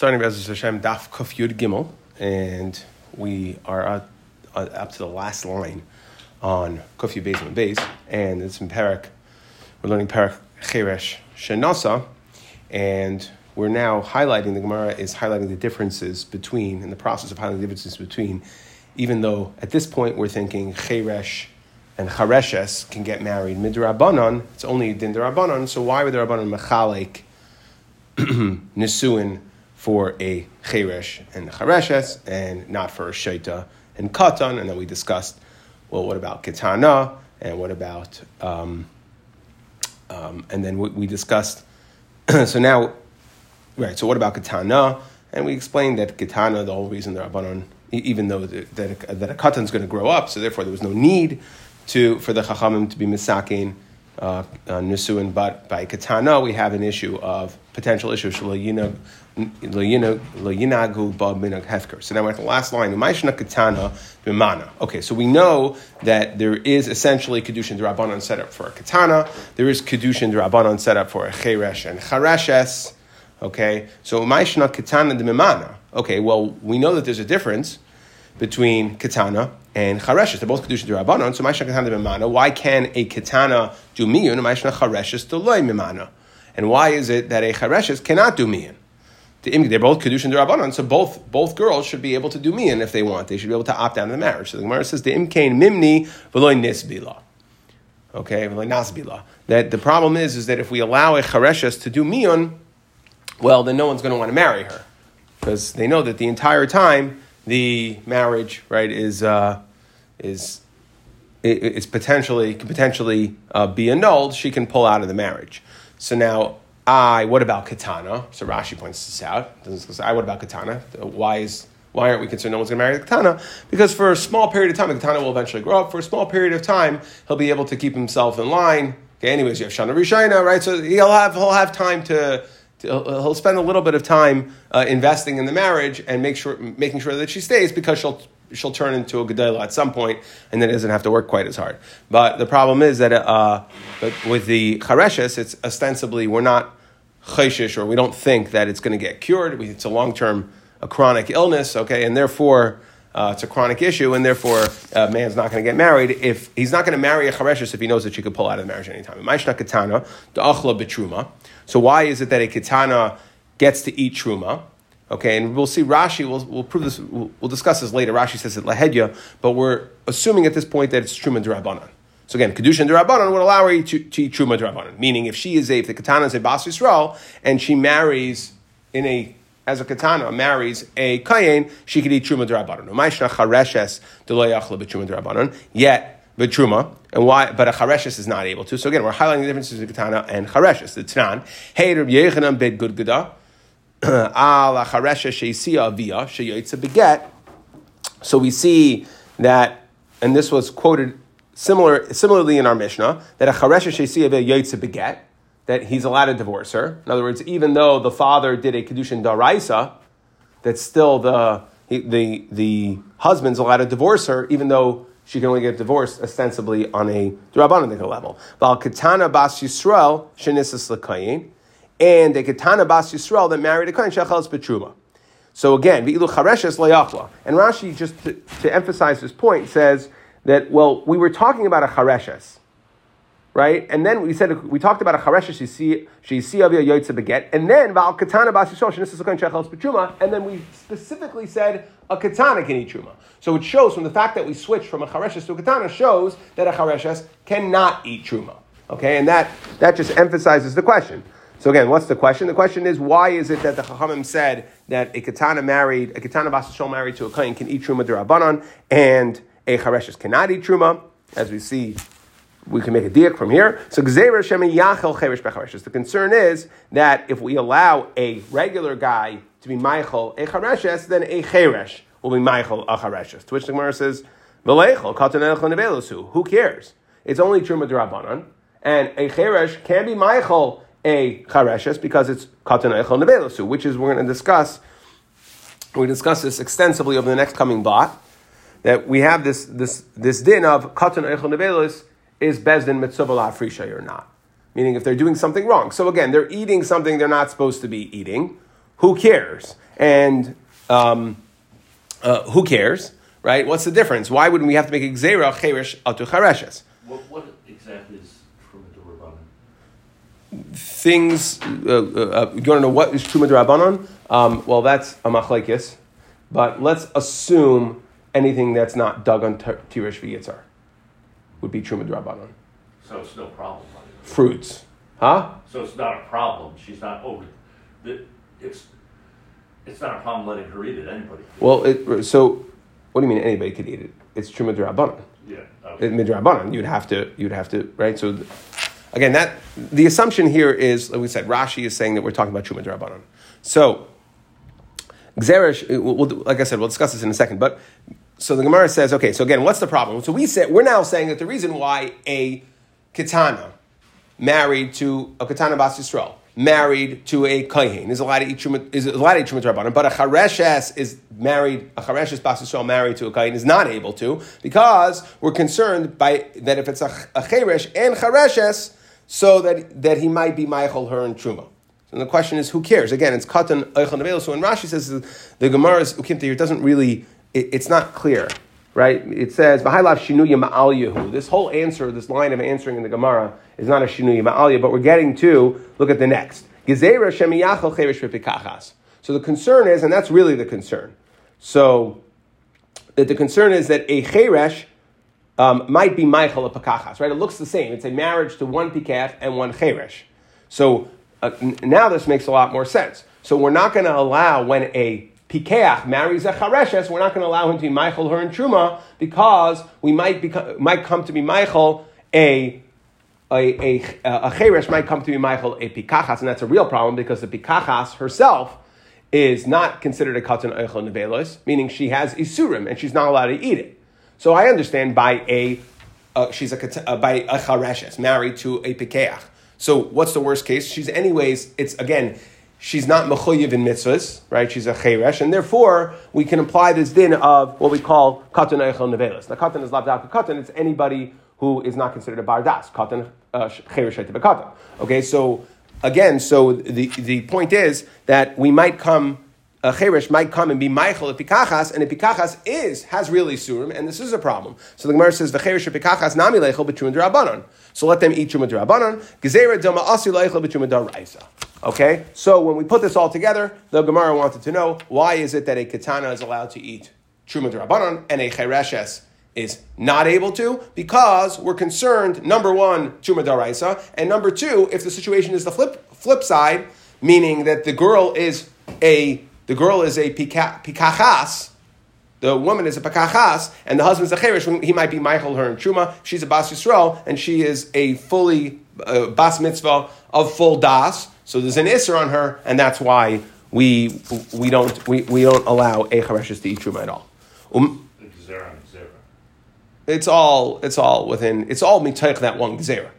starting Bezos Hashem Daf Kuf Yud Gimel, and we are up, uh, up to the last line on Kuf Yud Beis and Beis, and it's in Perak. We're learning Perak Cheresh Shenasa, and we're now highlighting the Gemara is highlighting the differences between, in the process of highlighting the differences between, even though at this point we're thinking Cheresh and Chareshes can get married midrabanan, it's only din so why would the Rabbanan mechalek nisuin for a cheresh and chareshes, and not for a shaita and katan. And then we discussed, well, what about kitana, and what about, um, um, and then we, we discussed. so now, right. So what about kitana? And we explained that kitana, the whole reason the rabbanon, even though the, that that a katan is going to grow up, so therefore there was no need to for the chachamim to be misakin uh, uh, Nisuin, but by Katana, we have an issue of potential issue So now we're at the last line. Katana b'mana. Okay, so we know that there is essentially kedushin derabanan set up for a katana. There is kedushin derabanan set up for a cheresh and chareshes. Okay, so Maishna katana b'mana. Okay, well we know that there's a difference between katana and chareshes. They're both kedusha derabanan. So ma'ishna katana mimana. Why can a katana do miyun and ma'ishna chareshes loy mimana? And why is it that a chareshes cannot do miyun? They're both kedusha derabanan, so both both girls should be able to do miyun if they want. They should be able to opt out of the marriage. So the Gemara says the imkain mimni v'loy nisbila. Okay, v'loy nasbila. That the problem is is that if we allow a chareshes to do miyun, well, then no one's going to want to marry her because they know that the entire time the marriage, right, is uh, is it, it's potentially can potentially uh, be annulled. She can pull out of the marriage. So now, I what about katana? So Rashi points this out. I what about katana? Why is why aren't we concerned no one's going to marry the katana? Because for a small period of time, the katana will eventually grow up. For a small period of time, he'll be able to keep himself in line. Okay, anyways, you have Shana Rishina, right? So he'll have he'll have time to he'll spend a little bit of time uh, investing in the marriage and make sure, making sure that she stays because she'll she'll turn into a gedela at some point, and then doesn't have to work quite as hard. But the problem is that uh, with the chareshes, it's ostensibly we're not chayshish or we don't think that it's going to get cured. It's a long term, a chronic illness, okay, and therefore. Uh, it's a chronic issue, and therefore a man's not going to get married if he's not going to marry a chareshes if he knows that she could pull out of the marriage anytime. Maishna katana, the achla betruma. So why is it that a katana gets to eat truma? Okay, and we'll see Rashi, we'll, we'll prove this, we'll, we'll discuss this later. Rashi says it lahedya, but we're assuming at this point that it's truma derabanan. So again, kedusha derabanan would allow her to, to eat truma derabanan, meaning if she is a, if the katana is a bas yisrael, and she marries in a, as a katana, marries a kayin, she could eat truma derabanan. Yet, truma, and why? But a chareshes is not able to. So again, we're highlighting the differences between katana and chareshes. The Tanan, hey Rabbi Yechanan bid good gada, al a chareshes sheisia via sheyotza beget. So we see that, and this was quoted similar, similarly in our Mishnah, that a chareshes sheisia via yotza beget, that he's allowed to divorce her. In other words, even though the father did a kedushin daraisa, that still the the the husband's allowed to divorce her, even though she can only get divorced ostensibly on a Durabanan level. Val Katana Bas Yisrael, Lakayin, and a Katana Bas Yisrael that married a Kain Shechal Betruma. So again, V'ilu Chareshes Layachla. And Rashi, just to, to, emphasize this point, says that, well, we were talking about a Chareshes right? And then we said we talked about a charesha sheisi avia yoytze beget, and then val katana bas and then we specifically said a katana can eat truma. So it shows from the fact that we switched from a chareshes to a katana shows that a chareshes cannot eat truma. Okay, and that that just emphasizes the question. So again, what's the question? The question is why is it that the Chachamim said that a katana married, a katana bas married to a kain can eat truma derabanan, and a chareshes cannot eat truma, as we see we can make a diak from here. So yachel The concern is that if we allow a regular guy to be Michael a chareshes, then a cheresh will be Michael a chareshes. To which the Gemara says, Who cares? It's only truma drabanan, and a cheresh can be Michael a chareshes because it's katan echel nevelosu, which is we're going to discuss. We discuss this extensively over the next coming block. That we have this this this din of katan echel nevelus is Bezdin mitzvah la'afrisha or not? Meaning if they're doing something wrong. So again, they're eating something they're not supposed to be eating. who cares? And um, uh, who cares, right? What's the difference? Why wouldn't we have to make a gzera cheresh atu chareshes? What, what exactly is Truma Rabbanon? Things, uh, uh, uh, you want to know what is Truma Rabbanon? Um, well, that's a machlekes, but let's assume anything that's not dug on Tirish V'yitzar would be Truma Rabbanon. So it's no problem. Fruits. Huh? So it's not a problem. She's not over. It's it's not a problem letting her eat it. Anybody. Well, it, so what do you mean anybody could eat it? It's true midrabanan. Yeah. Okay. Midrabanan. You'd have to. You'd have to. Right. So. Again, that the assumption here is, like we said, Rashi is saying that we're talking about Truma Drabanan. So, Cheresh, uh, we'll, like I said, we'll discuss this in a second. But so the Gemara says, okay, so again, what's the problem? So we said we're now saying that the reason why a katana married to a katana bas Yisrael married to a kohen is allowed to eat truma, is allowed to eat truma but a chareshes is married, a chareshes bas Yisrael married to a kohen is not able to because we're concerned by that if it's a, a cheresh and chareshes, so that, that he might be Michael her and truma. And the question is, who cares? Again, it's katan eichan So when Rashi says the Gemara's ukimta here doesn't really, it, it's not clear right? It says, shinuya ma'al yehu. This whole answer, this line of answering in the Gemara is not a shinuya ma'al but we're getting to, look at the next. So the concern is, and that's really the concern. So, that the concern is that a cheresh um, might be Michael a pakachas, right? It looks the same. It's a marriage to one pikach and one cheresh. So uh, now this makes a lot more sense. So we're not going to allow when a Pikeach marries a Chareshes, we're not going to allow him to be Michael her in Truma because we might, become, might come to be Michael a a, a, a cheresh might come to be Michael a pikachas, and that's a real problem because the pikachas herself is not considered a katan eichel nevelos, meaning she has isurim and she's not allowed to eat it. So I understand by a uh, she's a uh, by a chareshes married to a pikeach. So what's the worst case? She's anyways. It's again she's not mechuyev in mitzvahs, right? She's a cheresh, and therefore we can apply this din of what we call katan eichel nevelis. Now, katan is lavdaka katan; it's anybody who is not considered a bardas. Katan uh, cheresh katan. Okay, so again, so the the point is that we might come. A cheresh might come and be Michael at pikachas, and a pikachas is has really surim, and this is a problem. So the Gemara says v'cheresh pikachas nami leichel drabanan. So let them eat truma drabanan. Gezerah dama asi leichel b'truman daraisa. Okay, so when we put this all together, the Gemara wanted to know why is it that a katana is allowed to eat truma drabanan and a chereshes is not able to? Because we're concerned, number one, truma daraisa, and number two, if the situation is the flip flip side, meaning that the girl is a the girl is a pikachas, the woman is a pakachas, and the husband's a cheresh, he might be Michael her and Truma, she's a bas Yisrael, and she is a fully uh, bas mitzvah of full das, so there's an isser on her, and that's why we, we, don't, we, we don't allow a chareshes to eat truma at all. Um, it's all it's all within it's all mitaych that one gezerah.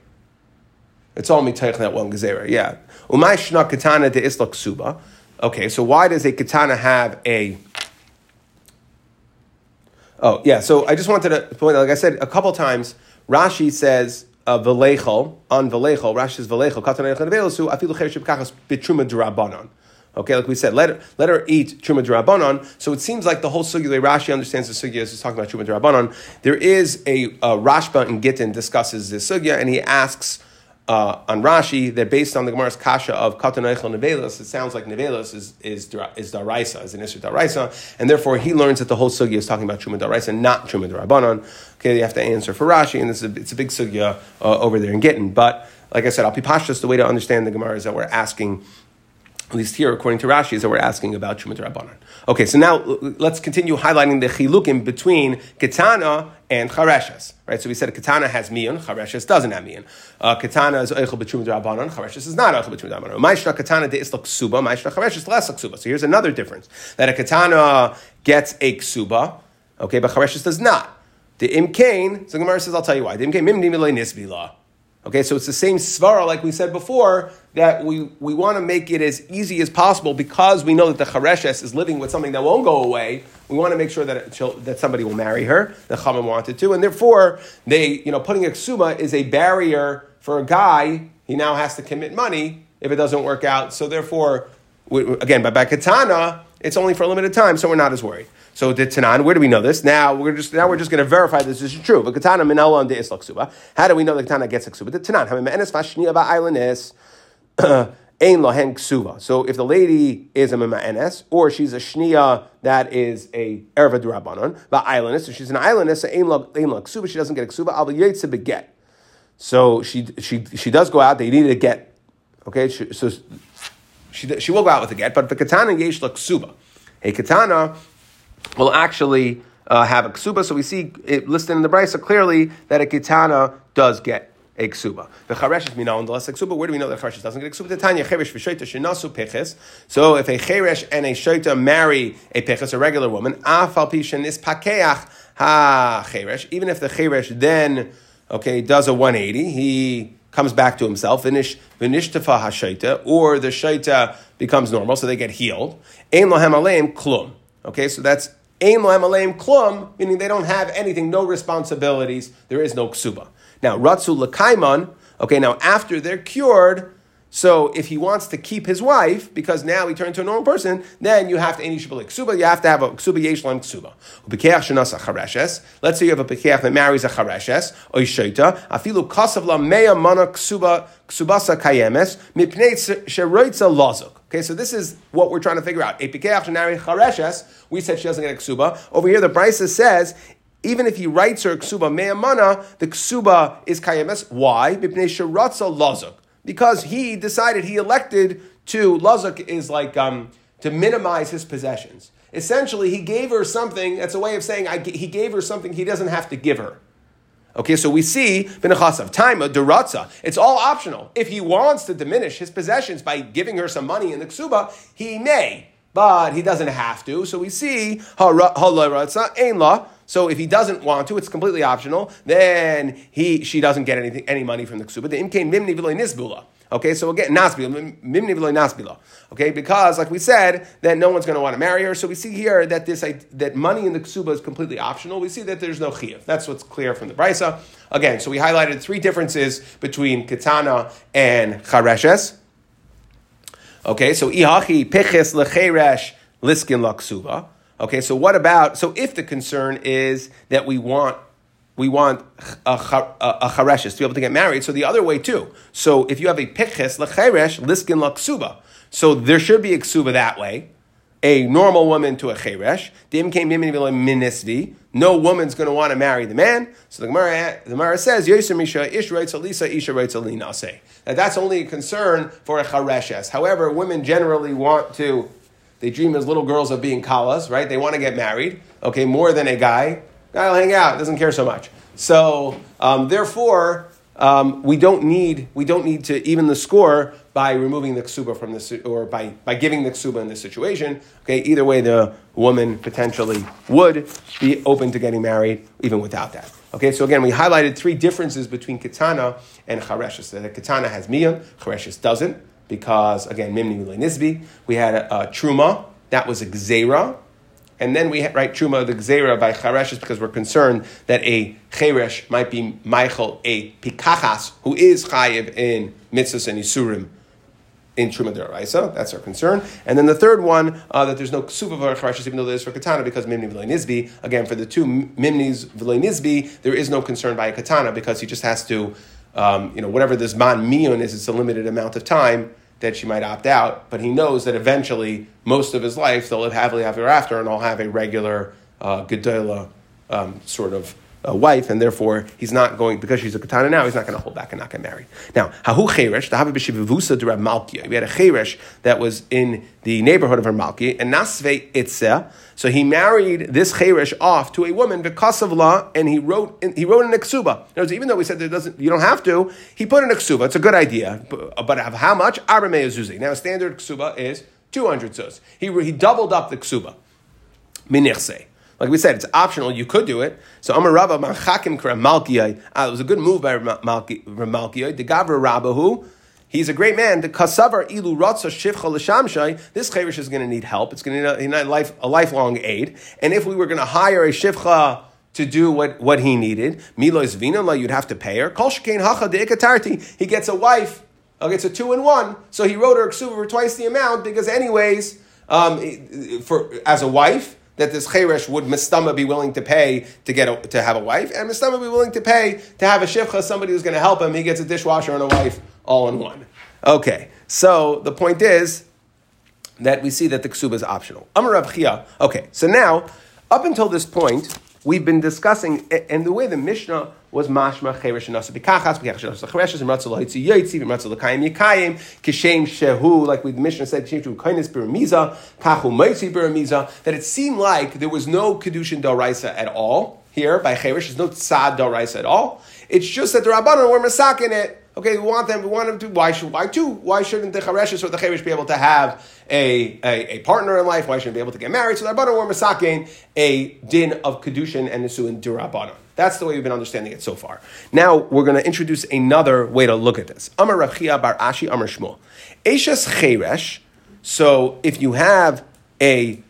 It's all mitaych that one gezerah. Yeah. Umay shna katana de islak suba. Okay, so why does a katana have a Oh yeah, so I just wanted to point like I said a couple times, Rashi says uh, velechol on velechol. Rashi says velechol katan nevelosu afilu cheresh b'kachas bitruma drabanan. Okay, like we said, let her, let her eat truma drabanan. So it seems like the whole sugya Rashi understands the sugya is talking about truma drabanan. There is a, a Rashba in Gittin discusses this sugya, and he asks uh, on Rashi that based on the Gemara's kasha of katan eichel nevelos, it sounds like nevelos is is is daraisa, is an isra daraisa, and therefore he learns that the whole sugya is talking about truma daraisa, not truma darabanan. Okay, you have to answer for Rashi, and this is a, it's a big sugya uh, over there in Gittin. But like I said, al pipashas, the way to understand the Gemara is that we're asking at least here, according to Rashi, is that we're asking about Shumat Rabbanan. Okay, so now let's continue highlighting the chilukim between Ketana and Chareshes. Right, so we said Ketana has miyun, Chareshes doesn't have miyun. Uh, Ketana is Eichel B'Trumat Rabbanan, Chareshes is not Eichel B'Trumat Rabbanan. Maishra Ketana de Islak Ksuba, Maishra Chareshes less Ksuba. So here's another difference that a Ketana gets a Ksuba, okay, but Chareshes does not. The Imkain, so Gemara says, I'll tell you why. The Imkain Mimni Milay Nisvila. Okay, so it's the same svara like we said before that we, we want to make it as easy as possible because we know that the chareshes is living with something that won't go away. We want to make sure that that somebody will marry her. The Chachamim wanted to, and therefore they you know putting a ksuma is a barrier for a guy. He now has to commit money if it doesn't work out. So therefore, again, by katana, it's only for a limited time, so we're not as worried. So the Tanan, where do we know this? Now we're just now we're just going to verify this is true. But katana minala de isla ksuba. How do we know the katana gets ksuba? The Tanan having me'enes vashniya ba'ailanis ein lohen ksuba. So if the lady is a ma'enes or she's a shniya that is a erva durabanon ba'ailanis, so she's an ailanis ein lo ksuba, she doesn't get a ksuba. Al yetze beget. So she she she does go out. They need a get. Okay, so she, she will go out with a get, but the katana yesh ksuba. A katana will actually uh, have a ksuba. So we see it listed in the brisa clearly that a katana does get a ksuba. The charesh is minah the less ksuba. Where do we know that charesh doesn't get a ksuba? The tanya cheresh v'shoita shenasu peches. So if a cheresh and a shoita marry a peches, a regular woman, afal pishin is pakeach ha cheresh. Even if the cheresh then okay does a 180, he comes back to himself, vinish vinishtafa hashaita, or the shaita becomes normal, so they get healed. Ein lohem aleim klum. Okay, so that's ein lohem aleim klum, meaning they don't have anything, no responsibilities. There is no ksuba. Now ratzu lekaiman. Okay, now after they're cured, so if he wants to keep his wife, because now he turned to a normal person, then you have to any ksuba. You have to have a ksuba yeshlam ksuba. Let's say you have a pekeach that marries a chareshes or shaita. Afilu kasav la meya mana ksuba ksubasa kayemes mipnei sheroitza. Okay, so this is what we're trying to figure out. A pekeach should marry chareshes. We said she doesn't get a ksuba. Over here, the Brisa says even if he writes her ksuba me'amana, the ksuba is kayemes. Why? Mipnei sheratza because he decided he elected to lazuk is like um, to minimize his possessions. Essentially, he gave her something. That's a way of saying I, he gave her something he doesn't have to give her. Okay, so we see b'nechasav time a duratza. It's all optional. If he wants to diminish his possessions by giving her some money in the ksuba, he may, but he doesn't have to. So we see halaratza ein la. So if he doesn't want to, it's completely optional. Then he she doesn't get anything any money from the ksuba. The imkain mimni v'loy nisbula. Okay, so again, nasbila, mimni v'loy nasbila. Okay, because like we said, that no one's going to want to marry her. So we see here that this that money in the ksuba is completely optional. We see that there's no chiyuv. That's what's clear from the brisa. Again, so we highlighted three differences between katana and chareshes. Okay, so ihachi peches lecheresh liskin laksuba. Okay, so what about, so if the concern is that we want we want a, a, to be able to get married. So the other way too. So if you have a piches lecheresh liskin laksuba, so there should be a ksuba that way. A normal woman to a cheresh. Dim came minisvi. No woman's going to want to marry the man. So the Gemara, the Gemara says, Yosem Misha Ish writes Alisa Isha writes Alina say. That that's only a concern for a chareshes. However, women generally want to they dream as little girls of being kalas, right? They want to get married, okay, more than a guy. Guy will hang out, doesn't care so much. So, um, therefore, um, we don't need we don't need to even the score by removing the ksuba from this or by, by giving the ksuba in this situation. Okay, either way, the woman potentially would be open to getting married even without that. Okay, so again, we highlighted three differences between katana and chareshes. The katana has miyah, chareshes doesn't because again, Mimni Nisbi. We had a, a, Truma, that was a Gzera. And then we had, right, Truma, the Gzera by Charesh because we're concerned that a Cheresh might be Michael, a Pikachas, who is Chayiv in Mitzvahs and Yisurim in Truma Deraisa. That's our concern. And then the third one, uh, that there's no Ksuva Charesh, even though there is for Katana, because Mimni Nisbi. Again, for the two Mimnis Nisbi, there is no concern by a Katana because he just has to, um, you know, whatever this Man Miyun is, it's a limited amount of time that she might opt out, but he knows that eventually, most of his life, they'll live happily ever after, and I'll have a regular uh, Gedola um, sort of uh, wife, and therefore he's not going because she's a katana now. He's not going to hold back and not get married. Now, hahu cheresh havi b'shivusa de Malkia. We had a cheresh that was in the neighborhood of her and nasve itzeh. So he married this cheresh off to a woman because of law, and he wrote in, he wrote an exuba. Words, even though we said that doesn't you don't have to, he put an exuba. It's a good idea, but, but how much? Zuzi. Now, standard exuba is two hundred zuz. He he doubled up the exuba. Minichse. Like we said, it's optional. You could do it. So Amar Rabba Manchakim Malkiyai. Ah, it was a good move by Malkiyai. The Gavra Rabbahu. He's a great man. The kasavar ilu ratza shivcha l'shamshay. This chayrish is going to need help. It's going to need a, life, a lifelong aid. And if we were going to hire a shivcha to do what, what he needed, milois vina you'd have to pay her. Kol shekain hacha de He gets a wife Okay, it's a two and one. So he wrote her ksuba for twice the amount because, anyways, um, for as a wife, that this cheresh would mistama be willing to pay to get a, to have a wife, and mistama be willing to pay to have a shivcha, somebody who's going to help him. He gets a dishwasher and a wife all in one. Okay, so the point is that we see that the ksuba is optional. Amar Chia. Okay, so now up until this point, we've been discussing, and the way the Mishnah was mashma cheresh and nasa b'kachas b'kachas nasa cheresh and ratzah lohitzi yoytzi v'ratzah l'kayim yikayim kishem shehu like we the Mishnah said kishem shehu kindness biramiza kachu moitzi biramiza that it seemed like there was no kedushin daraisa at all here by cheresh. There's no tzad daraisa at all. It's just that the rabbanon were masakin it Okay, we want them. We want them to. Why should? Why too? Why shouldn't the chareshes or the cheresh be able to have a, a, a, partner in life? Why shouldn't be able to get married? So the rabbanon were masakin a din of kedushin and nisuin durabbanon. That's the way we've been understanding it so far. Now we're going to introduce another way to look at this. Amar Rav Chia bar Ashi Amar Shmuel. Eshes cheresh. So if you have a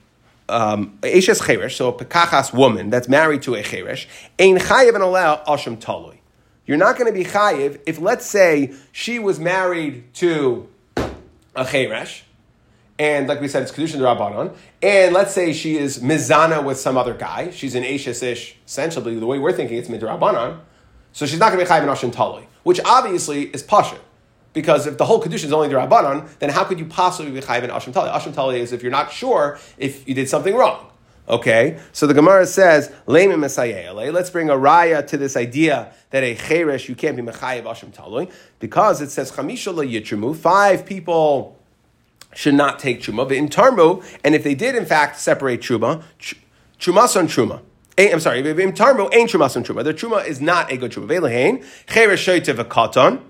um, Eshes so a pekachas woman that's married to a cheresh, ein chayev and allow asham talui. You're not going to be chayiv if, let's say, she was married to a cheresh, and like we said, it's kedushin rabbanon. And let's say she is mizana with some other guy. She's an ashes ish. Essentially, the way we're thinking, it's midrabanon. So she's not going to be chayiv in ashim tali, which obviously is pasha. Because if the whole kedushin is only the rabbanon, then how could you possibly be chayiv in ashim tali? Ashim tali is if you're not sure if you did something wrong. Okay, so the Gemara says, Let's bring a raya to this idea that a cheresh you can't be mechayev ashim talui because it says chamisha yitrimu. Five people should not take truma, but in tarmu, and if they did in fact separate truma, trumas on truma. Eh, I'm sorry, in tarmu ain't trumas on truma. The truma is not a good truma. Velehain cheresh shoytev a katan.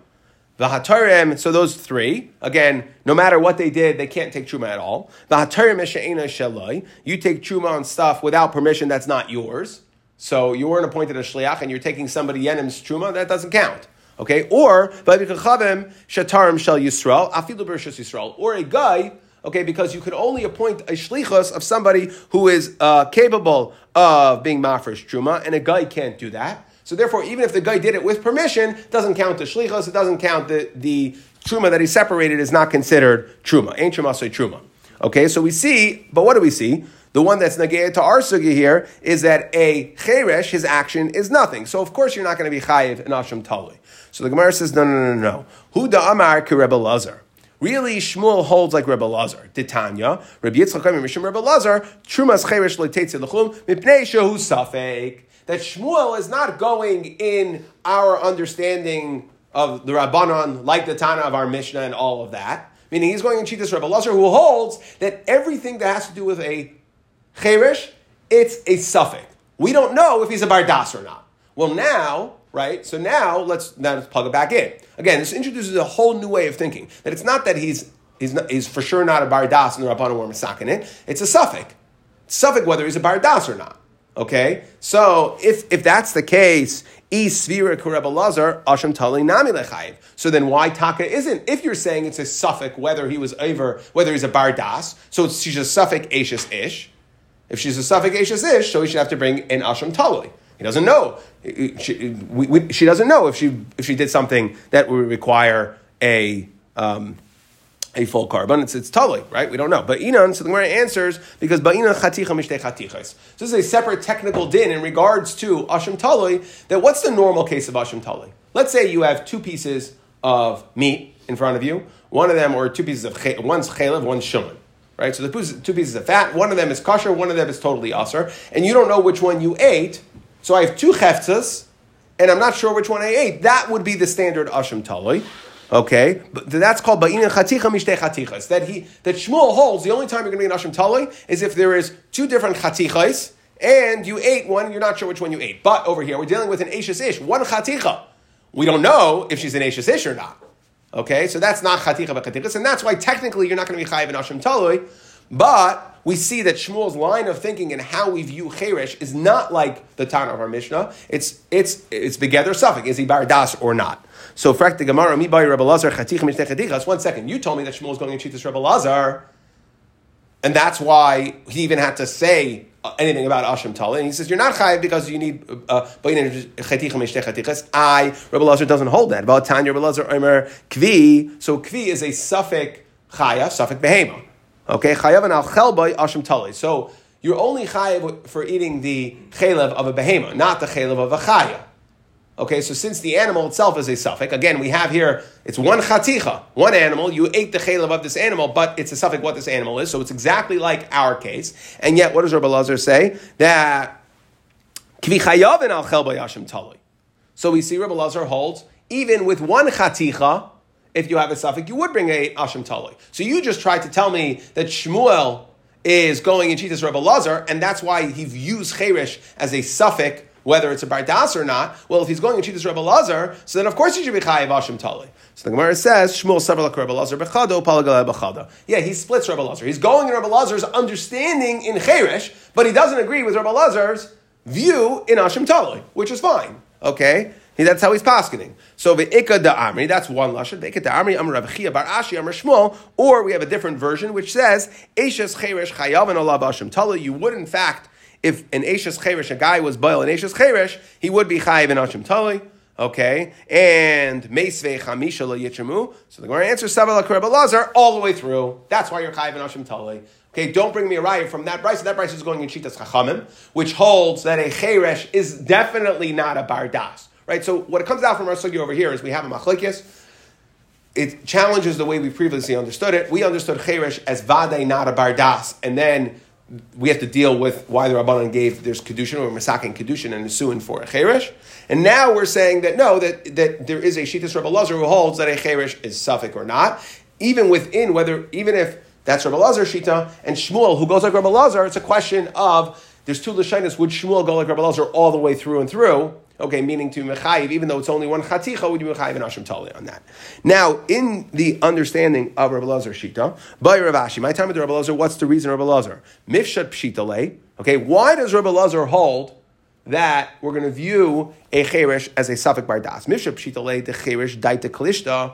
V'hatarem, so those three, again, no matter what they did, they can't take truma at all. V'hatarem eshe'ena sheloi, you take truma on stuff without permission that's not yours. So you weren't appointed a shliach and you're taking somebody yenim's truma, that doesn't count. Okay? Or, shatarim shel Yisrael, afilu Yisrael, or a guy okay, because you could only appoint a shlichus of somebody who is uh, capable of being mafresh truma, and a guy can't do that. So therefore, even if the guy did it with permission, it doesn't count the shlichus, it doesn't count the, the truma that he separated is not considered truma. Ain't truma say truma. Okay, so we see, but what do we see? The one that's nagaya to our sugi here is that a cheresh, his action is nothing. So of course you're not going to be chayiv in ashram tali. So the Gemara says, no, no, no, no. Who da amar ki Rebbe Lazar? Really, Shmuel holds like Rebbe Lazar. Titania, Rebbe Yitzchak Mishim Rebbe Lazar, Trumas cheresh loitetzi lechum, mipnei shehu safek that Shmuel is not going in our understanding of the Rabbanon, like the Tana of our Mishnah and all of that. Meaning he's going in Chitas Rebbe Lazar, who holds that everything that has to do with a Cheresh, it's a suffix. We don't know if he's a Bardas or not. Well, now, right? So now let's now let's plug it back in. Again, this introduces a whole new way of thinking. That it's not that he's he's, not, he's for sure not a Bardas and the Rabbanon were masakin it. It's a suffix. Suffix whether he's a Bardas or not. Okay, so if if that's the case, Isvira Kureba Lazar, Asham Tali Nami Lechayiv. So then why Taka isn't? If you're saying it's a suffix, whether he was over, whether he's a Bardas, so she's a suffix Ashes Ish. If she's a suffix Ashes Ish, so we should have to bring in Asham Tali. He doesn't know. She, we, we, she doesn't know if she if she did something that would require a um, a full carbon. It's, it's totally, right? We don't know. But Inan, so the Gemara answers because Ba'inan chaticha mishtei chatichas. So this is a separate technical din in regards to Ashim Tali, that what's the normal case of Ashim Tali? Let's say you have two pieces of meat in front of you. One of them, or two pieces of, one's chalev, one's shuman. Right? So the two pieces of fat, one of them is kosher, one of them is totally aser, and you don't know which one you ate. So I have two heftzas, and I'm not sure which one I ate. That would be the standard Ashim Tali. Okay, but that's called ba'inin chaticha mishtei chatichas. That he that Shmuel holds the only time you're going to be an ashim tali is if there is two different chatichas and you ate one, you're not sure which one you ate. But over here, we're dealing with an ashes ish, one chaticha. We don't know if she's an ashes ish or not. Okay, so that's not chaticha but chatichas, and that's why technically you're not going to be chayiv in ashim tali. But we see that Shmuel's line of thinking and how we view cheresh is not like the Tana of our Mishnah. It's it's it's begether suffix. Is he bar das or not? So frak the Gemara, mi by Rebbe Lazar, chatich. One second, you told me that Shmuel is going to cheat this Rebbe Lazar, and that's why he even had to say uh, anything about Asham Tali. And he says, you're not chayiv because you need uh, I, Rebbe Lazar doesn't hold that. About Tanya, Rebbe Lazar, Omer, Kvi. So Kvi is a suffix chayav, suffix behema. Okay, chayav and al chelboy Asham Tali. So you're only chayav for eating the chaylev of a behema, not the chaylev of a chaya. Okay, so since the animal itself is a suffix, again, we have here, it's one chaticha, one animal, you ate the chaylev of this animal, but it's a suffix what this animal is, so it's exactly like our case. And yet, what does Rabbi Lazar say? That al tali. So we see Rabbi Lazar holds, even with one chaticha, if you have a suffix, you would bring a ashim tali. So you just tried to tell me that Shmuel is going in Cheetah's Rabbi Lazar, and that's why he views cherish as a suffix whether it's a bardas or not. Well, if he's going to this Rebbe Lazar, so then of course he should be chayiv Ashim Tali. So the Gemara says Shmuel several Rebbe Lazar bechado bechado. Yeah, he splits Rebbe Lazar. He's going in Rebbe Lazar's understanding in Cheresh, but he doesn't agree with Rebbe Lazar's view in Ashim Tali, which is fine. Okay. That's how he's paskening. So the Ika da Amri, that's one lashon. The Ika da Amri, Amr Rav Chia Bar Ashi, Amr Shmuel, or we have a different version which says Eishes Cheresh Chayav and Olav Ashim Tala. You would in fact if an Ashes Cheresh, a guy was boil an Ashes Cheresh, he would be Chayiv in Ashim Tali. Okay, and Meisve Chamisha Lo Yichamu. So the Gemara answers Savala Kareb Lazar all the way through. That's why you're Chayiv in Ashim Tali. Okay, don't bring me a riot from that price. That price is going in Shitas Chachamim, which holds that a Cheresh is definitely not a Bardas. Right. So what comes out from our sugi over here is we have a Machlekes it challenges the way we previously understood it. We understood Cheresh as Vade, not a Bardas, and then we have to deal with why the Rabbanan gave there's Kedushin or Masakin Kedushin and suing for a Cheresh. And now we're saying that no, that, that there is a Shittas Rabbi Lazar who holds that a Cheresh is Suffolk or not. Even within, whether, even if that's Rabbi Lazar Shita and Shmuel who goes like Rabbi Lazar, it's a question of there's two Lashinas. Would Shmuel go like Rabbi Lazar all the way through and through? Okay, meaning to mechayiv, even though it's only one chaticha, would you mechayiv and ashim tali on that? Now, in the understanding of Rabbi Lazar shita, by Rav Ashi, my time with Rabbi Lazar, what's the reason Rabbi Lazar? Mifshat pshita Okay, why does Rabbi Lazar hold that we're going to view a cheresh as a suffix bardas? Mifshat pshita le the cheresh daita kalishta.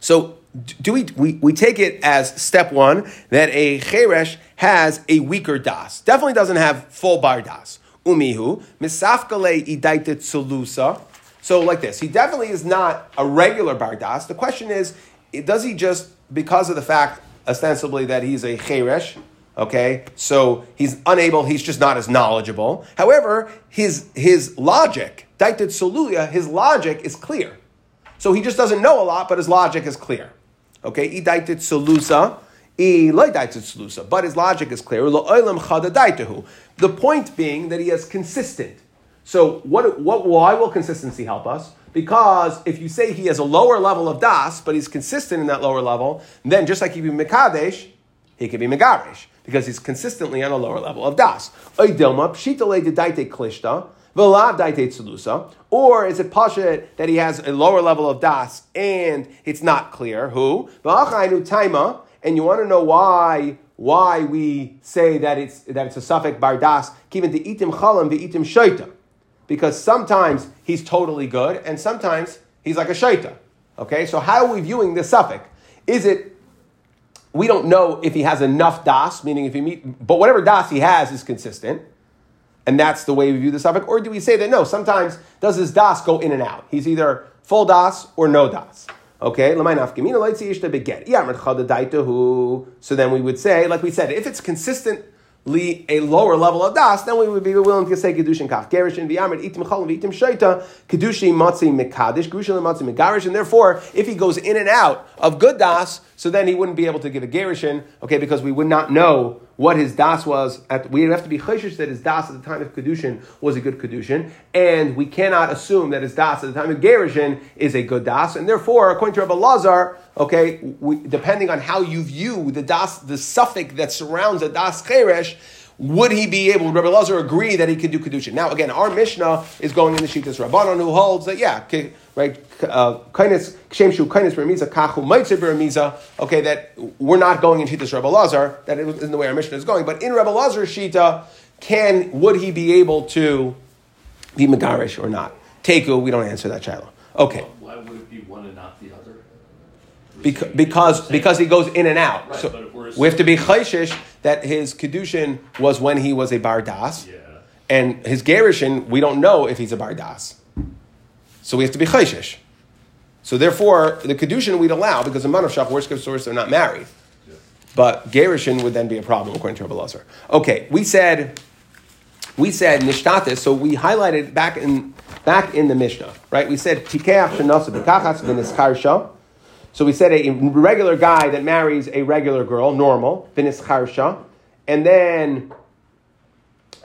So do we, we, we take it as step one that a cheresh has a weaker das. Definitely doesn't have full bar das umihu misafkale idaitet solusa. So like this, he definitely is not a regular bardas. The question is, does he just because of the fact ostensibly that he's a cheresh? Okay, so he's unable. He's just not as knowledgeable. However, his his logic, daitet soluya, his logic is clear. So he just doesn't know a lot, but his logic is clear. Okay, idaitet solusa. But his logic is clear. The point being that he is consistent. So what, what, why will consistency help us? Because if you say he has a lower level of das, but he's consistent in that lower level, then just like he can be Mekadesh, he can be Megarish, because he's consistently on a lower level of das. Or is it pasha that he has a lower level of das and it's not clear? Who? And you want to know why why we say that it's that it's a suffix bardas, given to itim chalam itim shaita, because sometimes he's totally good and sometimes he's like a shaita. Okay, so how are we viewing this suffix? Is it we don't know if he has enough das, meaning if he meet, but whatever das he has is consistent, and that's the way we view the suffix. Or do we say that no? Sometimes does his das go in and out? He's either full das or no das. Okay, so then we would say, like we said, if it's consistently a lower level of das, then we would be willing to say kedushin kach. Gerish and v'yamid itim chalim v'itim shaita kedushi matzi mekadish gerushin matzi megarish, and therefore, if he goes in and out of good das, so then he wouldn't be able to give a gerishin, okay, because we would not know what his das was. At, we have to be chayshish that his das at the time of kedushin was a good kedushin, and we cannot assume that his das at the time of gerushin is a good das, and therefore, according to Rabbi Lazar, okay, we, depending on how you view the das, the suffix that surrounds a das cheresh, would he be able, would Rabbi Lazar agree that he could do Kedushin? Now, again, our Mishnah is going in the Shittas Rabbanon who holds that, yeah, right, uh, kindness, kshem kindness beremiza, kachu maitzir beremiza, okay, that we're not going in Shittas Rabbi Lazar, that isn't the way our Mishnah is going, but in Rabbi Lazar's Shita, can, would he be able to be Megarish or not? Teku, we don't answer that, Shiloh. Okay. Why would it be one and not the other? Because, because, because he goes in and out. Right, so we have to be chayshish that his kedushin was when he was a bardas, Yeah. and his gerishin we don't know if he's a bardas. So we have to be chayshish. So therefore, the kedushin we'd allow because the manavshach worst case source they're not married. But gerishin would then be a problem according to Rabbi. Okay, we said we said nishtatis, so we highlighted back in back in the Mishnah, right? We said tikeach shenasa b'kachas v'nischarsha. So we said a regular guy that marries a regular girl, normal, v'nischarsha, and then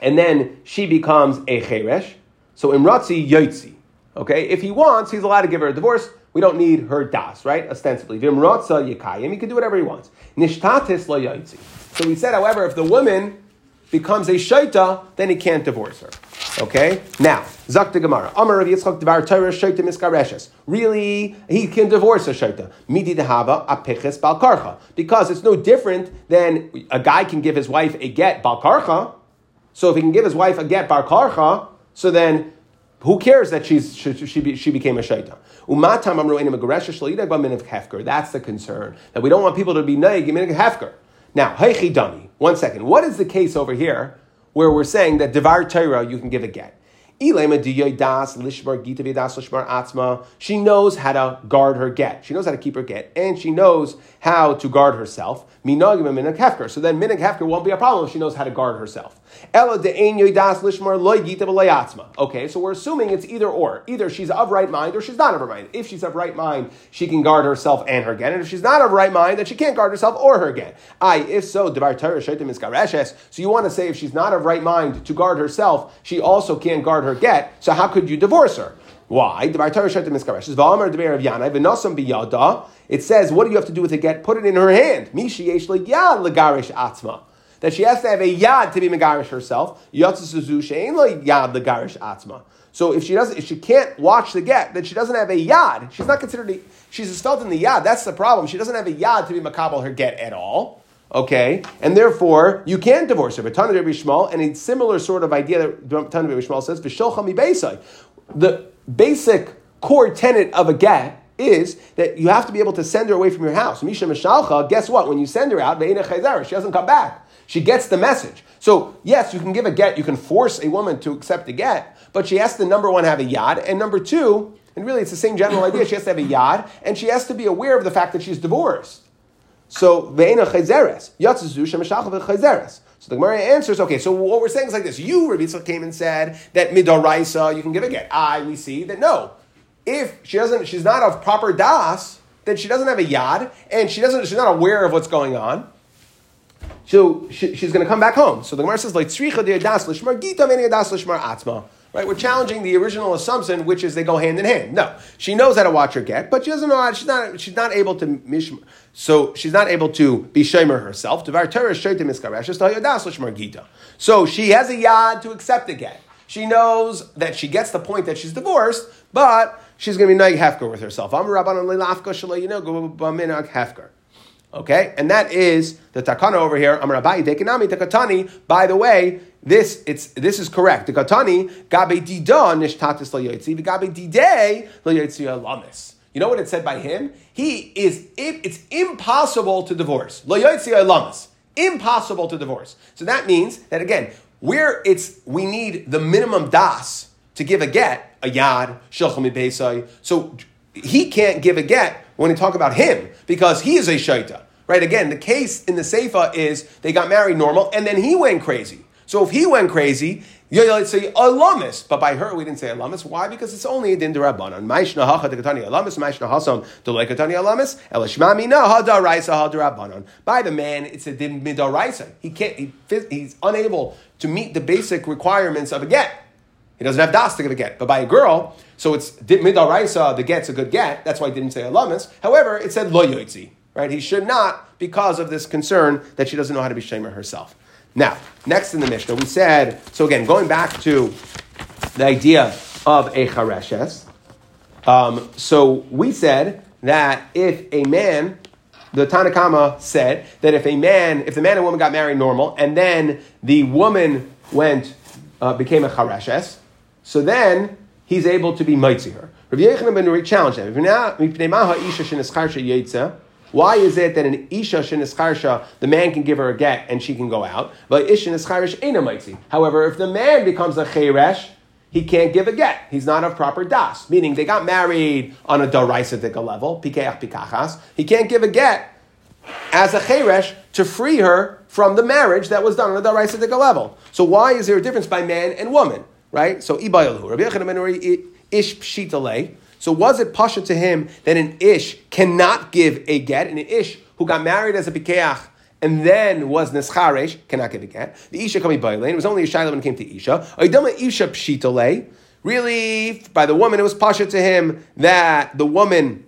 and then she becomes a cheresh. So imratzi yotzi. Okay, if he wants, he's allowed to give her a divorce. We don't need her das, right? Ostensibly, v'imratza yikayim. He can do whatever he wants. Nishtatis lo yotzi. So we said, however, if the woman becomes a shaita, then he can't divorce her. Okay? Now, Zak the Gemara. Amar Rav Yitzchak Devar Torah Shaita Miskareshes. Really, he can divorce a shaita. Midi dehava apiches bal karcha. Because it's no different than a guy can give his wife a get bal karcha. So if he can give his wife a get bar karcha, so then who cares that she's, she, she, she became a shaita? Umatam amru enim. That's the concern. That we don't want people to be naig hefker. Now, heichi dani. One second. What is the case over here where we're saying that devar Torah you can give a get? Ilema das lishmar gita v'das lishmar atzma. She knows how to guard her get. She knows how to keep her get, and she knows how to guard herself. Minagim and minak hefker. So then minak hefker won't be a problem if she knows how to guard herself. Okay, so we're assuming it's either or. Either she's of right mind or she's not of right mind. If she's of right mind, she can guard herself and her get, and if she's not of right mind, then she can't guard herself or her get. I, if so, So you want to say if she's not of right mind to guard herself, she also can't guard her get. So how could you divorce her? Why? It says, what do you have to do with a get? Put it in her hand. That she has to have a yad to be megarish herself. Yatsuzu she'ain lo yad legarish atzma. So if she doesn't, if she can't watch the get, then she doesn't have a yad. She's not considered. A, she's spelled in the yad. That's the problem. She doesn't have a yad to be makabel her get at all. Okay, and therefore you can't divorce her. But Tana Rabbi Shmuel, and a similar sort of idea that Tana Rabbi Shmuel says, "V'shulcha mi beisai." The basic core tenet of a get is that you have to be able to send her away from your house. Misha Mishalcha, guess what? When you send her out, she doesn't come back. She gets the message. So, yes, you can give a get, you can force a woman to accept a get, but she has to, number one, have a yad, and number two, and really it's the same general idea, she has to have a yad, and she has to be aware of the fact that she's divorced. So, ve'ena chayzeres. Yatzazu shemeshach v'chayzeres. So the Gemara answers, okay, so what we're saying is like this. You, Rabbi Yitzchak, came and said that midoraisa, you can give a get. I, we see that no. If she doesn't, she's not of proper das, then she doesn't have a yad, and she doesn't, she's not aware of what's going on. So she, she's going to come back home. So the Gemara says, like, tzricha das lishmar gita das lishmar atzma. Right, we're challenging the original assumption, which is they go hand in hand. No, she knows how to watch her get, but she doesn't know how. She's not. She's not able to mish. So she's not able to be shamer herself. So she has a yad to accept the get. She knows that she gets the point that she's divorced, but she's going to be nag hefker with herself. Okay, and that is the takana over here. Amarabai dekinami takatani. By the way, this it's this is correct. The katani gabe dida nishtatis layotzi v'gabe dide layotzi alamis. You know what it said by him? He is it, it's impossible to divorce. Layotzi alamis. Impossible to divorce. So that means that again, where it's we need the minimum das to give a get, a yad, beisai. So he can't give a get when we talk about him because he is a shaita. Right? Again, the case in the Seifa is they got married normal and then he went crazy. So if he went crazy, you say alamis, but by her we didn't say alamis. Why? Because it's only a din derabanan. Ma'ishna hacha dekatani alamis, ma'ishna hasam delekatani alamis, elashma mina hadaraisa. By the man, it's a din midaraisa. He can't. He, he's unable to meet the basic requirements of a get. He doesn't have das to give a get. But by a girl, so it's midaraisa, the get's a good get. That's why I didn't say alamis. However, it said lo yoitzi. Right? He should not because of this concern that she doesn't know how to be shamer herself. Now, next in the Mishnah, we said, so again, going back to the idea of a chareshes, um, so we said that if a man, the Tanakama said that if a man, if the man and woman got married normal, and then the woman went, uh, became a chareshes, so then he's able to be mitzi her. Rav Yechon ben Nuri challenged him. Why is it that an isha shenischarsha, the man can give her a get and she can go out, but isha nescharish ena However, if the man becomes a cheresh, he can't give a get. He's not of proper das. Meaning they got married on a daraisatika level, pikeach pikachas. He can't give a get as a cheresh to free her from the marriage that was done on a daraisatika level. So why is there a difference by man and woman? Right? So ibayalhu. Rabbi Yechon ish pshitale. So was it pasha to him that an ish cannot give a get, and an ish who got married as a pikeach and then was nescharesh, cannot give a get. The isha coming by lane. It was only a shiloh when it came to isha. Aydama isha pshitale. Really, by the woman, it was pasha to him that the woman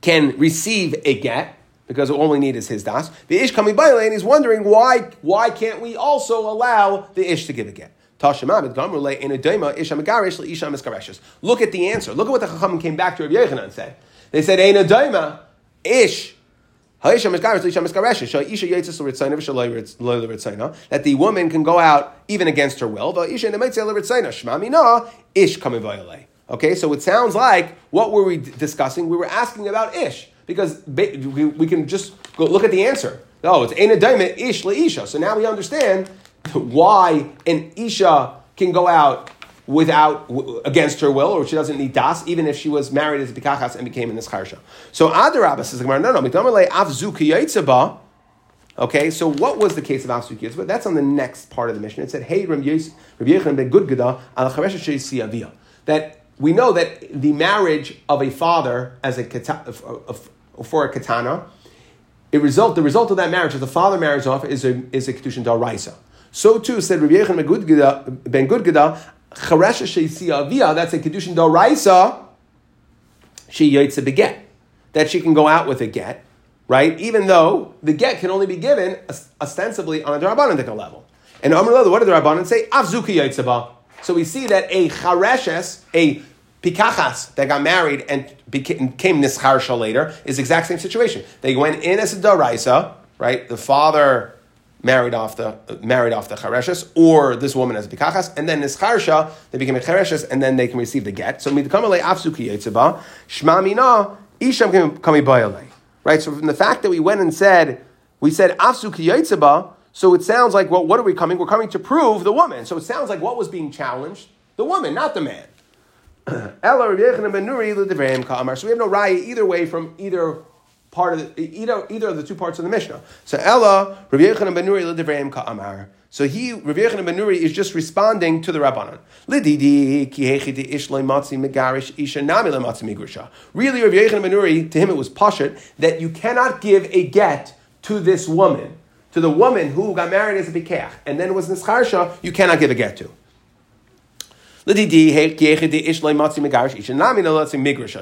can receive a get because all we need is his das. The ish coming by lane is wondering why why can't we also allow the ish to give a get? Look at the answer. Look at what the Chacham came back to Rabbi Yochanan and said. They said, Ein a ish that the woman can go out even against her will. Okay, so it sounds like what were we discussing? We were asking about ish because we can just go look at the answer. Oh, it's ish isha. So now we understand why an isha can go out without against her will, or she doesn't need das, even if she was married as a pikachas and became an ischarsha. So Adarabba says, no, no, Okay, so what was the case of Avzu Kiyitzba? That's on the next part of the Mishnah. It said, Hey, Rabbi Yechon ben Gudgada, al. That we know that the marriage of a father as a for a katana, it result the result of that marriage, if the father marries off, is a is a kedushin daraisa. So too said Rabbi Yechon ben Gudgada, Charesha Sheisi Avia, that's a Kedushin Doraisa, she Yaitse Beget. That she can go out with a get, right? Even though the get can only be given ostensibly on a Darabanan level. And Amr what did the Rabbanan say? Avzuki Yaitzeba. So we see that a Chareshes, a Pikachas that got married and became, became Nischarsha later, is the exact same situation. They went in as a Daraisa, right? The father married off the married off the chareshes, or this woman as bikachas, and then nischarsha they became a chareshes, and then they can receive the get. So midakamale afsuki yitzaba shma mina isham kami bayale. Right. So from the fact that we went and said we said afsuki yitzaba, so it sounds like well, what are we coming? We're coming to prove the woman. So it sounds like what was being challenged the woman, not the man. So we have no raya either way from either part of the, either, either of the two parts of the Mishnah. So Ella, Rabbi Yochanan ben Nuri l'divrayim ka'amar. So he, Rabbi Yochanan ben Nuri, is just responding to the Rabbanon. Lididi. Really, Rabbi Yochanan ben Nuri, to him it was pashut that you cannot give a get to this woman, to the woman who got married as a bikach, and then was nischarsha, you cannot give a get to.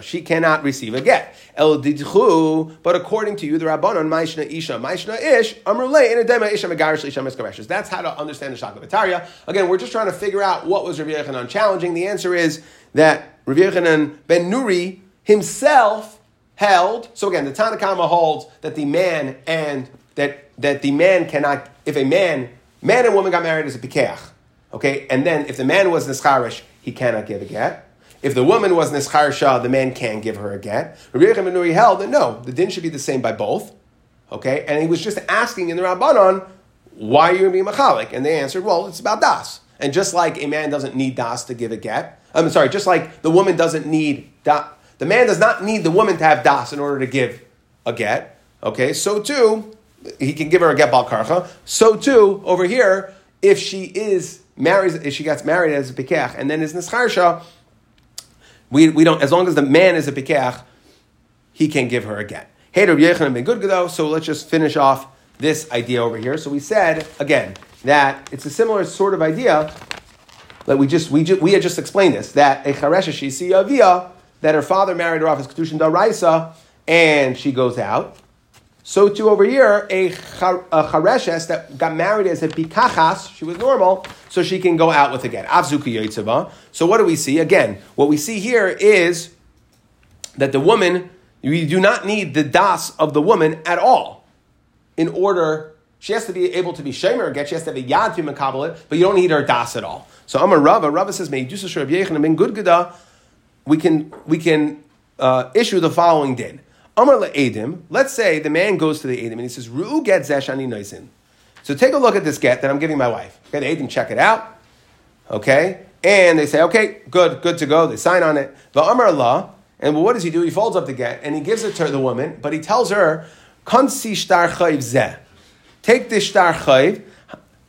She cannot receive a get. But according to you, the Rabbanon, Maishna Isha, Maishna Ish, Amrule, in a Dema Isha Megarish, Isha Meskareshes. That's how to understand the Shakavatariya. Again, we're just trying to figure out what was Rabbi Yechanan challenging. The answer is that Rabbi Yechanan ben Nuri himself held. So again, the Tanakama holds that the man and that that the man cannot, if a man, man and woman got married as a pikeach, Okay, and then if the man was nischarish, he cannot give a get. If the woman was nischarisha, uh, the man can give her a get. Rabbi Yechon held that no, the din should be the same by both. Okay, and he was just asking in the Rabbanon, why are you being machalik? And they answered, well, it's about das. And just like a man doesn't need das to give a get, I'm sorry, just like the woman doesn't need das, the man does not need the woman to have das in order to give a get. Okay, so too, he can give her a get balkarcha. So too, over here, if she is marries, she gets married as a pikach and then is nischarsha, we, we don't, as long as the man is a pikach, he can give her a get. Hey, Rabbi Yechanan ben Gudgado, so let's just finish off this idea over here. So we said, again, that it's a similar sort of idea that we just, we, just, we had just explained this, that a charesha shisi avia, that her father married her off as kedushin daraisa, and she goes out, so too over here, a, a chareshes that got married as a pikachas, she was normal, so she can go out with again. Avzuki yotzava. So what do we see? Again, what we see here is that the woman, you do not need the das of the woman at all in order, she has to be able to be shemer get, she has to have a yad to it, but you don't need her das at all. So I'm a Rava, Rava says, May good we can, we can uh, issue the following din. Amar let's say the man goes to the edim and he says, Ru'u get zesh ani noisin. So take a look at this get that I'm giving my wife. Okay, the edim check it out. Okay, and they say, okay, good, good to go. They sign on it. The Amar Allah, and what does he do? He folds up the get and he gives it to the woman, but he tells her, Kansi shtar chayv zeh. Take this shtar chayv.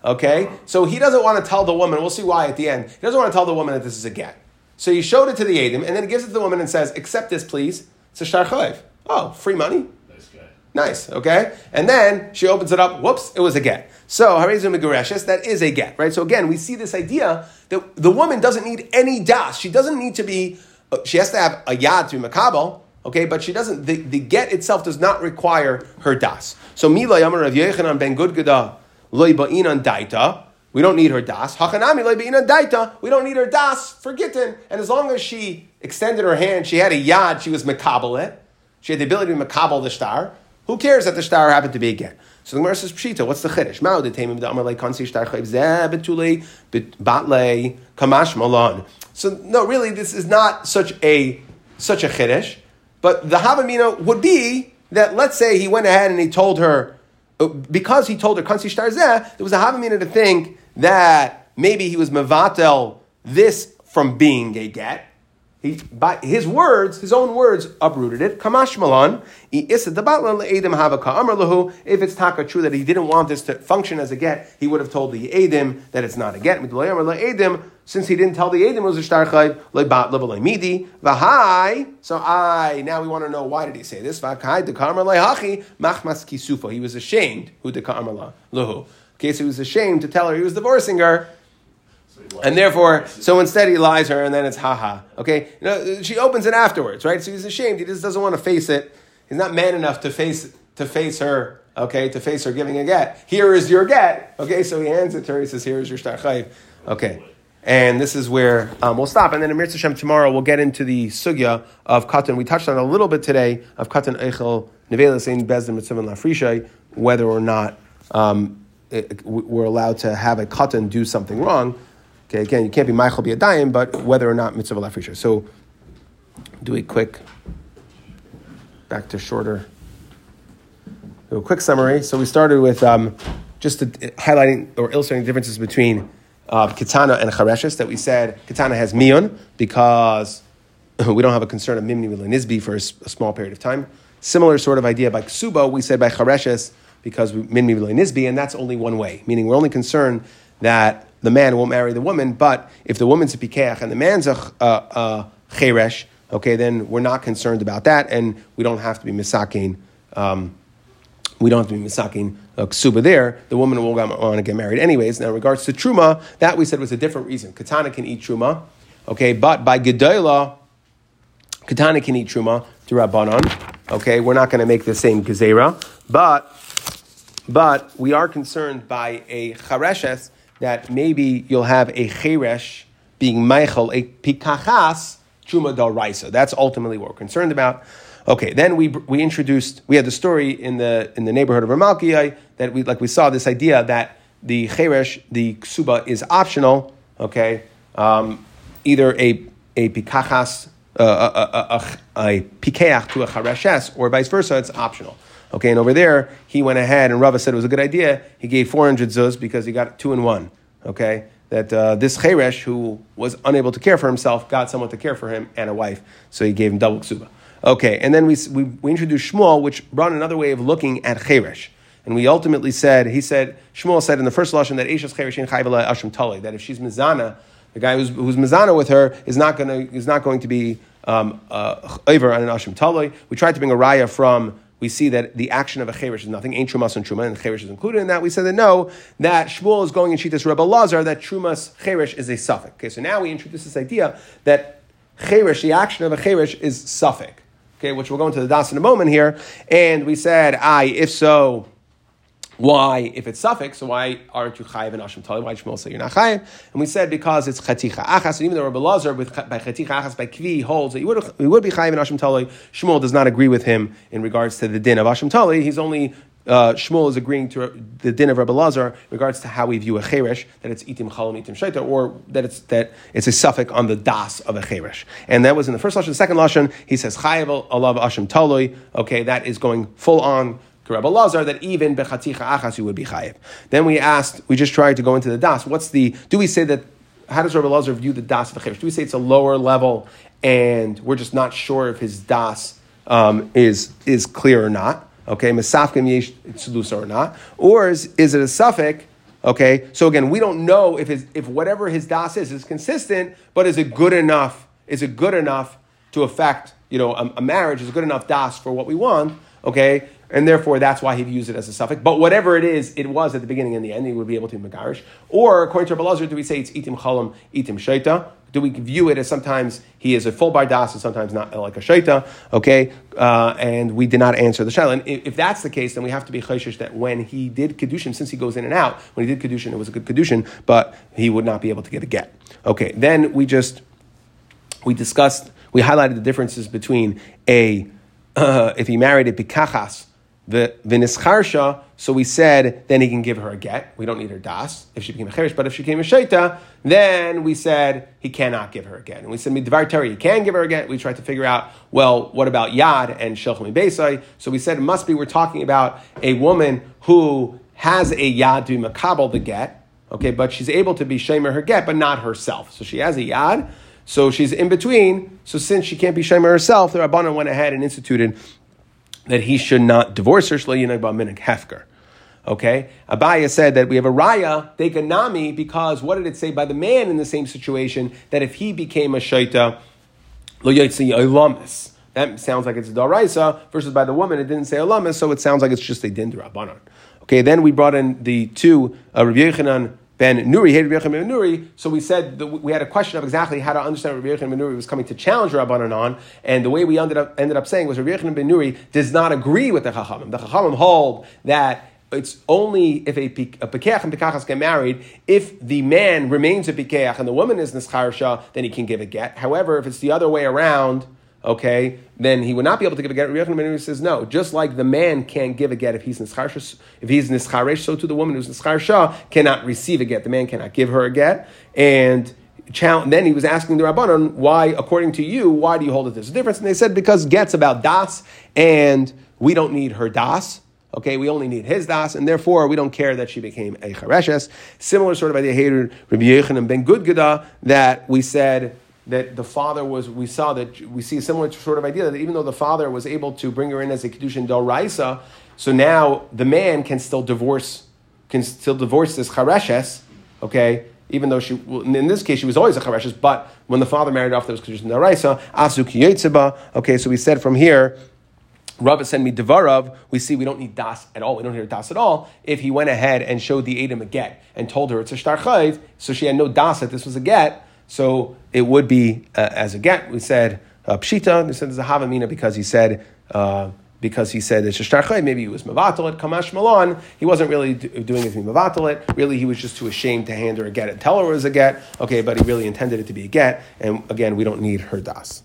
Okay, so he doesn't want to tell the woman. We'll see why at the end. He doesn't want to tell the woman that this is a get. So he showed it to the edim, and then he gives it to the woman and says, "Accept this, please. It's a shtar chayv." Oh, free money. Nice guy. Nice, okay? And then she opens it up, whoops, it was a get. So, Harizu Megureshes, that is a get, right? So again, we see this idea that the woman doesn't need any das. She doesn't need to be, uh, she has to have a yad to be makabel, okay? But she doesn't, the, the get itself does not require her das. So, Mila Yamar Rav Yechanan ben Gudgada, loy ba'inan daita, we don't need her das. Hachanami loy ba'inan daita, we don't need her das for gittin. And as long as she extended her hand, she had a yad, she was makabel it, she had the ability to makabel the star. Who cares that the star happened to be a get? So the Gemara says, Pshita, what's the chiddush? Mao de temim da amar le kansi star chayv zeh betule batle kamash malon. So no, really, this is not such a such a chiddush. But the havamina would be that let's say he went ahead and he told her uh, because he told her kansi star zeh, there was a havamina to think that maybe he was mevatel this from being a get. He, by his words, his own words, uprooted it. Kamash malan, if it's taka true that he didn't want this to function as a get, he would have told the edim that it's not a get. Since he didn't tell the edim it was a shtar midi v'hai. So I now we want to know why did he say this? He was ashamed who lahu. Okay, so he was ashamed to tell her he was divorcing her. And therefore, so instead he lies her, and then it's haha. Okay, you know, she opens it afterwards, right? So he's ashamed. He just doesn't want to face it. He's not man enough to face to face her. Okay, to face her giving a get. Here is your get. Okay, so he hands it to her. He says, "Here is your shtar chayv." Okay, and this is where um, we'll stop. And then in Mir Hashem tomorrow we'll get into the sugya of katan. We touched on a little bit today of katan eichel nevelas in bezdin mitzvah lafrishay, whether or not um, it, we're allowed to have a katan do something wrong. Okay, again, you can't be Michael be a dime, but whether or not mitzvah lafrisha. So, do a quick, back to shorter, do a quick summary. So we started with um, just highlighting or illustrating differences between uh, katana and chareshes. That we said katana has miyun because we don't have a concern of mimni nisbi for a, small period of time. Similar sort of idea by ksuba, we said by chareshes because mimni nisbi, and that's only one way. Meaning we're only concerned that the man won't marry the woman, but if the woman's a pikeach and the man's a, a, a cheresh, okay, then we're not concerned about that, and we don't have to be misakin. Um, we don't have to be misakin uh, ksuba there. The woman will want to get married anyways. Now, in regards to truma, that we said was a different reason. Katana can eat truma, okay, but by gedola, katana can eat truma to rabbanon. Okay, we're not going to make the same gezerah, but but we are concerned by a chareshes that maybe you'll have a cheresh being Michael, a pikachas truma dal raisa. That's ultimately what we're concerned about. Okay, then we, we introduced, we had the story in the, in the neighborhood of Ramalkiyai that we, like we saw this idea that the cheresh, the ksuba, is optional, okay? Um, either a, a pikachas, uh, a, a, a, a pikeach to a chareshes, or vice versa, it's optional. Okay, and over there, he went ahead and Rava said it was a good idea. He gave 400 zuz because he got two in one. Okay, that uh, this Cheresh, who was unable to care for himself, got someone to care for him and a wife. So he gave him double ksuba. Okay, and then we, we, we introduced Shmuel, which brought another way of looking at Cheresh. And we ultimately said, he said, Shmuel said in the first lesson that Eishes Cheresh in Chayvela Asham Tali, that if she's Mizana, the guy who's, who's Mizana with her is not, gonna, is not going to be um, uh, over on an Asham Tali. We tried to bring a raya from we see that the action of a cherish is nothing. Ain't trumas and truma, and cherish is included in that. We said that no, that Shmuel is going in Shitas Rebbe Lazar that trumas cherish is a suffix. Okay, so now we introduce this idea that cherish, the action of a cherish, is suffix. Okay, which we'll go into the das in a moment here. And we said, I, if so, why, if it's suffix, so why aren't you chayiv and ashim tali? Why Shmuel say you're not chayiv? And we said because it's chaticha achas. And even though Rabbi Lazar with by chaticha achas by kvi holds that you would, you would be chayiv and ashim tali, Shmuel does not agree with him in regards to the din of ashim tali. He's only uh, Shmuel is agreeing to the din of Rabbi Lazar in regards to how we view a cheresh, that it's itim chalam, itim shaita, or that it's that it's a suffix on the das of a cheresh. And that was in the first lashon. The second lashon, he says chayav alav ashim taloi. Okay, that is going full on. Rabbi Lazar, that even bechaticha achas you would be chayiv. Then we asked, we just tried to go into the das. What's the? Do we say that? How does Rabbi Lazar view the das of cheresh? Do we say it's a lower level, and we're just not sure if his das um, is is clear or not? Okay, Mesafkim yesh or not, or is, is it a suffix? Okay, so again, we don't know if his, if whatever his das is is consistent, but is it good enough? Is it good enough to affect you know a, a marriage? Is it good enough das for what we want? Okay, and therefore that's why he views it as a suffix. But whatever it is, it was at the beginning and the end, he would be able to megarish. Or according to Rabbi do we say it's itim chalam, itim shaita? do we view it as sometimes he is a full bardas and sometimes not like a shaita? Okay, uh, and we did not answer the shaila. And if that's the case, then we have to be chayshish that when he did kedushin, since he goes in and out, when he did kedushin, it was a good kedushin, but he would not be able to get a get. Okay, then we just we discussed, we highlighted the differences between a uh, if he married a pikachas the vinischarsha, so we said then he can give her a get. We don't need her das if she became a cherish, but if she became a shaita, then we said he cannot give her a get. And we said midvar teri, he can give her a get. We tried to figure out well, what about yad and shelchim beisai? So we said it must be we're talking about a woman who has a yad to be makabel the get, okay, but she's able to be shamer her get, but not herself. So she has a yad. So she's in between. So since she can't be shamer herself, the Rabbanan went ahead and instituted that he should not divorce her, hefker. Okay? Abaya said that we have a raya, deganami, because what did it say by the man in the same situation that if he became a shaita, lo olamis. That sounds like it's a daraisa versus by the woman, it didn't say olamis, so it sounds like it's just a din rabbanon. Okay, then we brought in the two, uh, Yechanan ben Nuri, hated Rabbi ben Nuri. So we said we had a question of exactly how to understand Rabbi Yochanan ben Nuri was coming to challenge Rabbanan on, and the way we ended up ended up saying was Rabbi Yochanan ben Nuri does not agree with the Chachamim. The Chachamim hold that it's only if a, a Pekeach and Pekachas get married, if the man remains a Pekeach and the woman is Nischarsha, then he can give a get. However, if it's the other way around, okay, then he would not be able to give a get. Rabbi says no. Just like the man can't give a get if he's nischaresh, if he's nischaresh, so too the woman who's nischaresha cannot receive a get. The man cannot give her a get, and then he was asking the rabbanon why, according to you, why do you hold it there's a difference? And they said because get's about das, and we don't need her das. Okay, we only need his das, and therefore we don't care that she became a chareshes. Similar sort of idea here, Rabbi Yochanan ben Gudgada, that we said that the father was, we saw that, we see a similar sort of idea that even though the father was able to bring her in as a Kedushin Del Raisa, so now the man can still divorce, can still divorce this Chareshes, okay, even though she, in this case, she was always a Chareshes, but when the father married off, there was Kedushin Del Raisa, Asu okay, so we said from here, Rabba sent me Devarav, we see we don't need Das at all. We don't hear Das at all. If he went ahead and showed the Adam a get and told her it's a Shtar so she had no Das that this was a get, so it would be uh, as a get. We said uh, pshita. We said havamina because he said. Uh, because he said it's a maybe he was mavatalit, kamash malon. He wasn't really doing it to be mavatalit. Really, he was just too ashamed to hand her a get and tell her it was a get. Okay, but he really intended it to be a get. And again, we don't need her das.